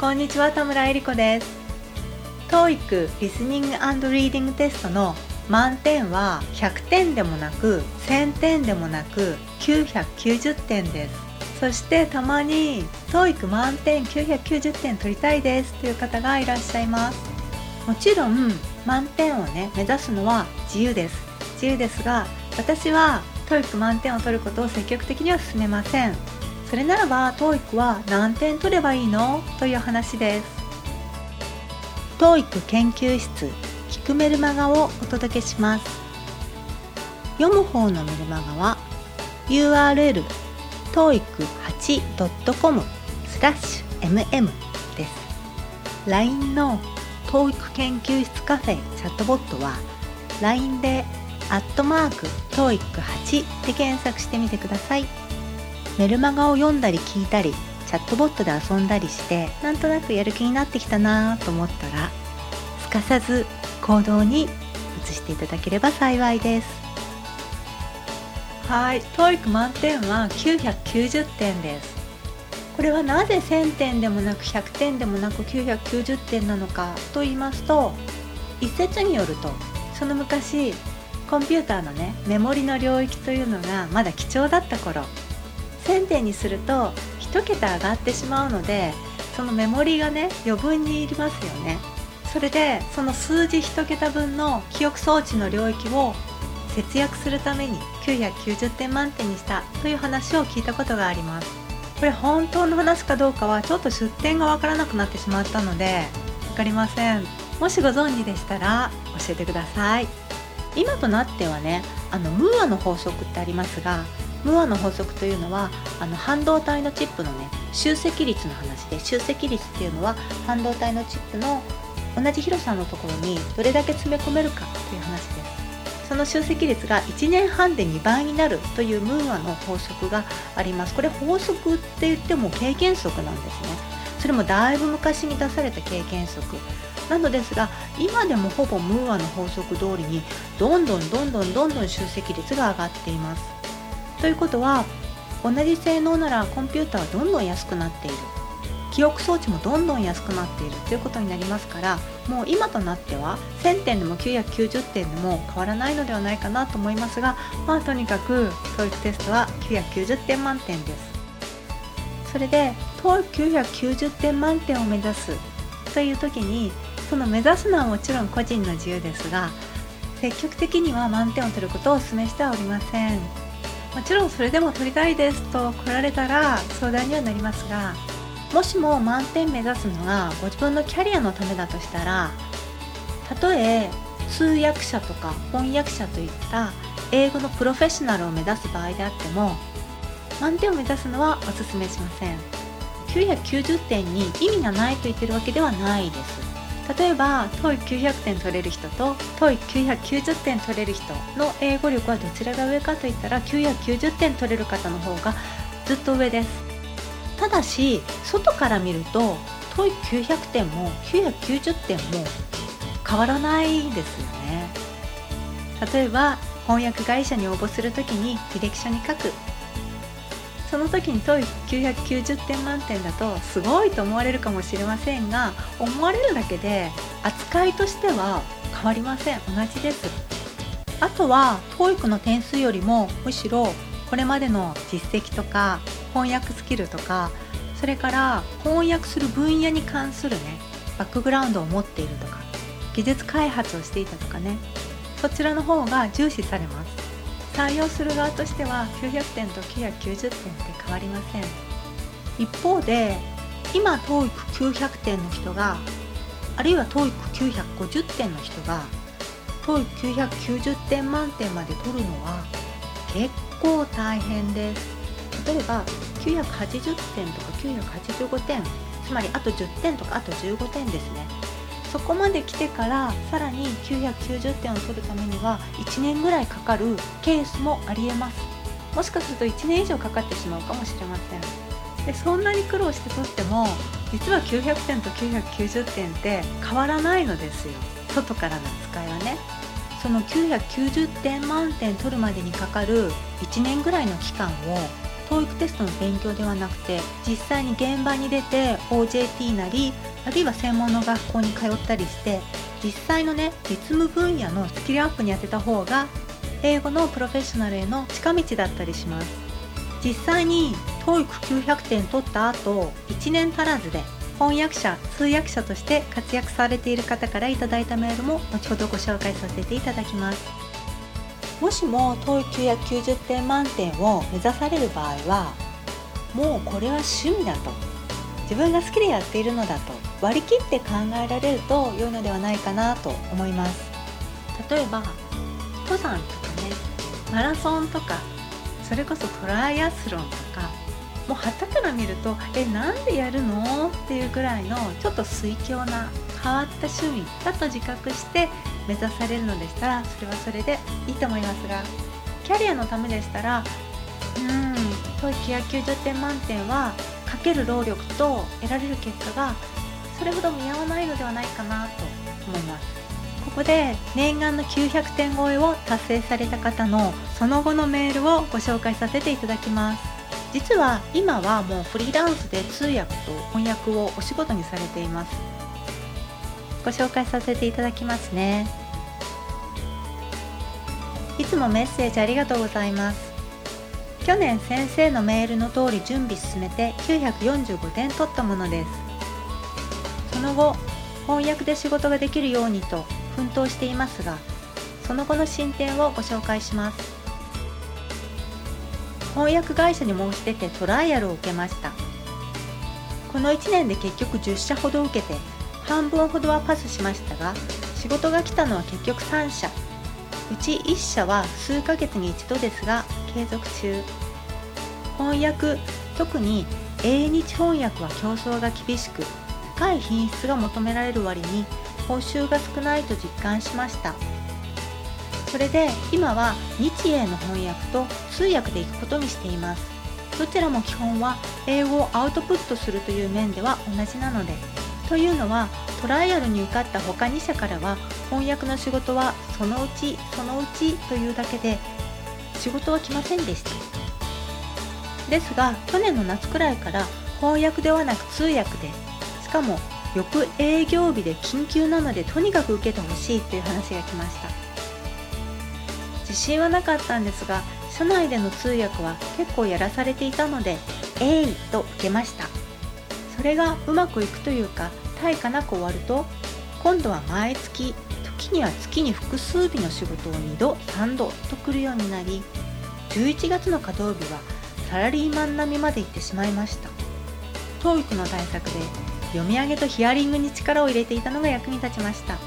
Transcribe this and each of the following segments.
こんにちは田村えり子です。TOEIC リスニングリーディングテストの満点は100点でもなく1000点でもなく990点です。そしてたまに TOEIC 満点990点取りたいです。という方がいらっしゃいます。もちろん満点をね目指すのは自由です。自由ですが私は TOEIC 満点を取ることを積極的には進めません。それならば TOEIC は何点取ればいいの？という話です。TOEIC 研究室聞くメルマガをお届けします。読む方のメルマガは URL toeic8.com スラッシュ mm です。LINE の TOEIC 研究室カフェチャットボットは LINE でアットマーク TOEIC8 で検索してみてください。メルマガを読んだり聞いたりチャットボットで遊んだりしてなんとなくやる気になってきたなと思ったらすかさず行動に移していただければ幸いです。はい TOEIC 満点は990点です。これはなぜ1000点でもなく100点でもなく990点なのかと言いますと一説によるとその昔コンピューターのねメモリの領域というのがまだ貴重だった頃1000点にすると1桁上がってしまうのでそのメモリがね余分にいりますよね。それでその数字1桁分の記憶装置の領域を節約するために990点満点にしたという話を聞いたことがあります。これ本当の話かどうかはちょっと出典がわからなくなってしまったので分かりません。もしご存知でしたら教えてください。今となってはねあのムーアの法則ってありますがムーアの法則というのはあの半導体のチップのね集積率の話で集積率っていうのは半導体のチップの同じ広さのところにどれだけ詰め込めるかという話です。その集積率が1年半で2倍になるというムーアの法則があります。これ法則って言っても経験則なんですね。それもだいぶ昔に出された経験則。なのですが今でもほぼムーアの法則通りにどんどんどんどんどんどん集積率が上がっています。ということは同じ性能ならコンピューターはどんどん安くなっている。記憶装置もどんどん安くなっているということになりますからもう今となっては1000点でも990点でも変わらないのではないかなと思いますがまあとにかく TOEIC テストは990点満点です。それで TOEIC990 点満点を目指すという時にその目指すのはもちろん個人の自由ですが積極的には満点を取ることをお勧めしてはおりません。もちろんそれでも取りたいですと来られたら相談にはなりますがもしも満点目指すのがご自分のキャリアのためだとしたらたとえ通訳者とか翻訳者といった英語のプロフェッショナルを目指す場合であっても満点を目指すのはお勧めしません。990点に意味がないと言ってるわけではないです。例えば TOEIC900 点取れる人と TOEIC990 点取れる人の英語力はどちらが上かといったら990点取れる方の方がずっと上です。ただし外から見ると TOEIC900 点も990点も変わらないですよね。例えば翻訳会社に応募するときに履歴書に書く。その時に TOEIC990 点満点だとすごいと思われるかもしれませんが思われるだけで扱いとしては変わりません。同じです。あとは TOEIC の点数よりもむしろこれまでの実績とか翻訳スキルとかそれから翻訳する分野に関するねバックグラウンドを持っているとか技術開発をしていたとかねそちらの方が重視されます。採用する側としては900点と990点って変わりません。一方で今 TOEIC900 点の人があるいは TOEIC950 点の人が TOEIC990 点満点まで取るのは結構大変です。例えば980点とか985点つまりあと10点とかあと15点ですね。そこまで来てからさらに990点を取るためには1年ぐらいかかるケースもありえます。もしかすると1年以上かかってしまうかもしれません。でそんなに苦労して取っても実は900点と990点って変わらないのですよ。外からの使いはね。その990点満点取るまでにかかる1年ぐらいの期間を TOEIC テストの勉強ではなくて実際に現場に出て OJT なりあるいは専門の学校に通ったりして実際のね実務分野のスキルアップに当てた方が英語のプロフェッショナルへの近道だったりします。実際に TOEIC900 点取った後1年足らずで翻訳者通訳者として活躍されている方からいただいたメールも後ほどご紹介させていただきます。もしも TOEIC990 点満点を目指される場合はもうこれは趣味だと。自分が好きでやっているのだと。割り切って考えられると良いのではないかなと思います。例えば登山とかねマラソンとかそれこそトライアスロンとかもう旗から見るとえなんでやるのっていうぐらいのちょっと水強な変わった趣味だと自覚して目指されるのでしたらそれはそれでいいと思いますがキャリアのためでしたらうん TOEIC 990点満点はかける労力と得られる結果がそれほど見合わないのではないかなと思います。ここで念願の900点超えを達成された方のその後のメールをご紹介させていただきます。実は今はもうフリーランスで通訳と翻訳をお仕事にされています。ご紹介させていただきますね。いつもメッセージありがとうございます。去年先生のメールの通り準備進めて945点取ったものです。その後翻訳で仕事ができるようにと奮闘していますがその後の進展をご紹介します。翻訳会社に申し出てトライアルを受けました。この1年で結局10社ほど受けて半分ほどはパスしましたが仕事が来たのは結局3社。うち1社は数ヶ月に一度ですが継続中。翻訳特に英日翻訳は競争が厳しく高い品質が求められる割に報酬が少ないと実感しました。それで今は日英の翻訳と通訳で行くことにしています。どちらも基本は英語をアウトプットするという面では同じなのでというのはトライアルに受かった他2社からは翻訳の仕事はそのうちそのうちというだけで仕事は来ませんでした。ですが去年の夏くらいから翻訳ではなく通訳でしかも翌営業日で緊急なのでとにかく受けてほしいという話が来ました自信はなかったんですが社内での通訳は結構やらされていたので「えい!」と受けましたそれがうまくいくというか対価なく終わると今度は毎月時には月に複数日の仕事を2度3度と来るようになり11月の稼働日はサラリーマン並みまで行ってしまいました教育の対策で読み上げとヒアリングに力を入れていたのが役に立ちました。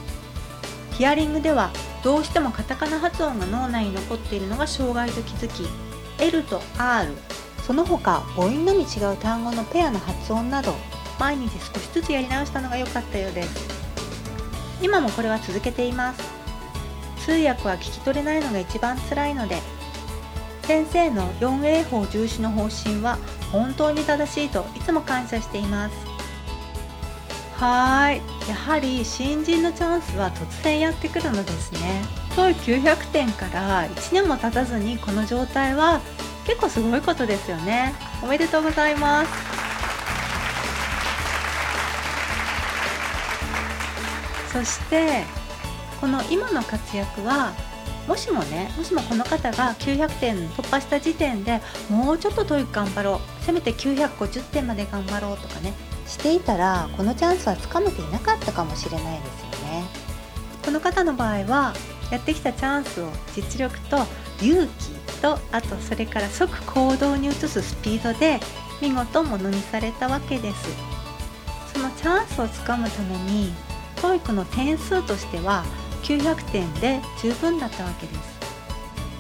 ヒアリングではどうしてもカタカナ発音が脳内に残っているのが障害と気づき L と R その他母音のみ違う単語のペアの発音など毎日少しずつやり直したのが良かったようです。今もこれは続けています。通訳は聞き取れないのが一番辛いので先生の 4A 法重視の方針は本当に正しいといつも感謝しています。はい。やはり新人のチャンスは突然やってくるのですね。当900点から1年も経たずにこの状態は結構すごいことですよね。おめでとうございます。そしてこの今の活躍はもしもねもしもこの方が900点突破した時点でもうちょっと TOEIC 頑張ろう。せめて950点まで頑張ろうとかねしていたらこのチャンスはつかめていなかったかもしれないですよね。この方の場合はやってきたチャンスを実力と勇気とあとそれから即行動に移すスピードで見事ものにされたわけです。そのチャンスをつかむために TOEIC の点数としては900点で十分だったわけです。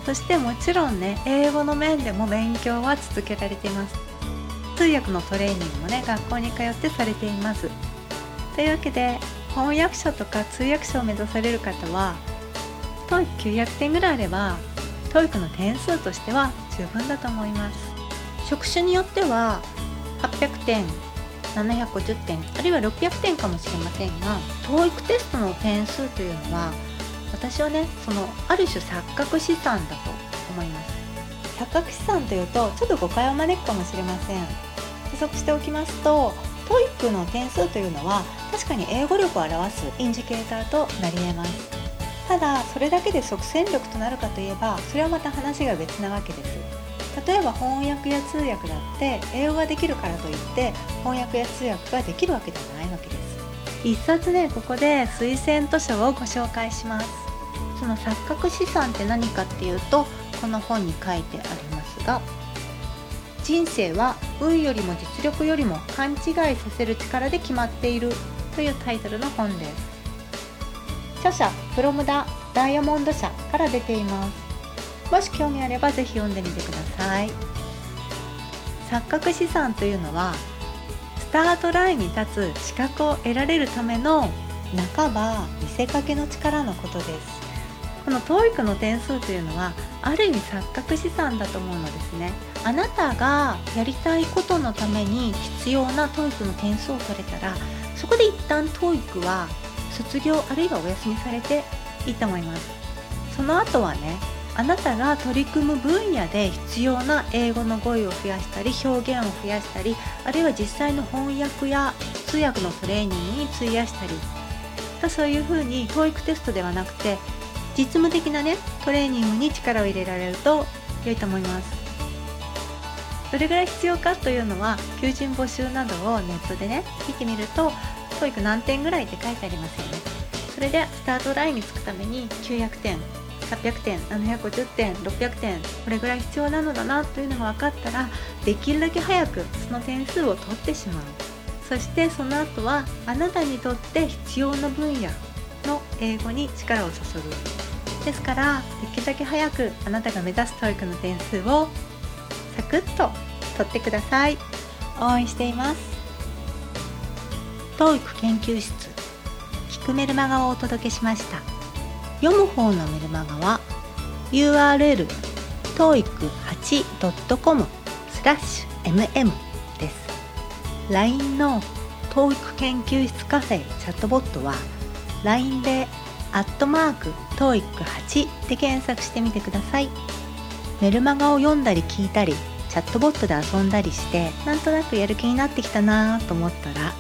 そしてもちろんね英語の面でも勉強は続けられています。通訳のトレーニングもね学校に通ってされています。というわけで翻訳者とか通訳者を目指される方は TOEIC900 点ぐらいあれば TOEIC の点数としては十分だと思います。職種によっては800点750点あるいは600点かもしれませんが TOEIC テストの点数というのは私はねそのある種錯覚資産だと思います。錯覚資産というとちょっと誤解を招くかもしれません。補足しておきますと TOEIC の点数というのは確かに英語力を表すインジケーターとなり得ます。ただそれだけで即戦力となるかといえばそれはまた話が別なわけです。例えば翻訳や通訳だって英語ができるからといって翻訳や通訳ができるわけではないわけです。一冊ねここで推薦図書をご紹介します。その錯覚資産って何かっていうとこの本に書いてありますが人生は運よりも実力よりも勘違いさせる力で決まっているというタイトルの本です。著者プロムダダイヤモンド社から出ています。もし興味あればぜひ読んでみてください。錯覚資産というのはスタートラインに立つ資格を得られるための半ば見せかけの力のことです。この TOEIC の点数というのはある意味錯覚資産だと思うのですね。あなたがやりたいことのために必要な TOEIC の点数を取れたらそこで一旦 TOEIC は卒業あるいはお休みされていいと思います。その後はねあなたが取り組む分野で必要な英語の語彙を増やしたり表現を増やしたりあるいは実際の翻訳や通訳のトレーニングに費やしたりそういうふうに TOEIC テストではなくて実務的なねトレーニングに力を入れられると良いと思います。どれぐらい必要かというのは求人募集などをネットでね見てみると TOEIC 何点ぐらいって書いてありますよね。それでスタートラインにつくために900点800点750点600点これぐらい必要なのだなというのが分かったらできるだけ早くその点数を取ってしまう。そしてその後はあなたにとって必要な分野の英語に力を注ぐ。ですからできるだけ早くあなたが目指す TOEIC の点数をサクッと取ってください。応援しています。TOEIC 研究室。聞くメルマガをお届けしました。読む方のメルマガは URL toeic8.com スラッシュ mm です。LINE の TOEIC 研究室カフェチャットボットは LINE でアットマーク TOEIC8 で検索してみてください。メルマガを読んだり聞いたりチャットボットで遊んだりしてなんとなくやる気になってきたなと思ったら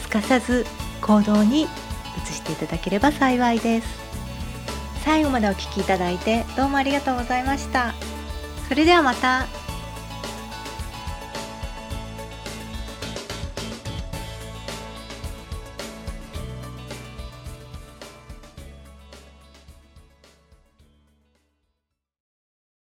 すかさず行動に移していただければ幸いです。最後までお聴きいただいてどうもありがとうございました。それではまた。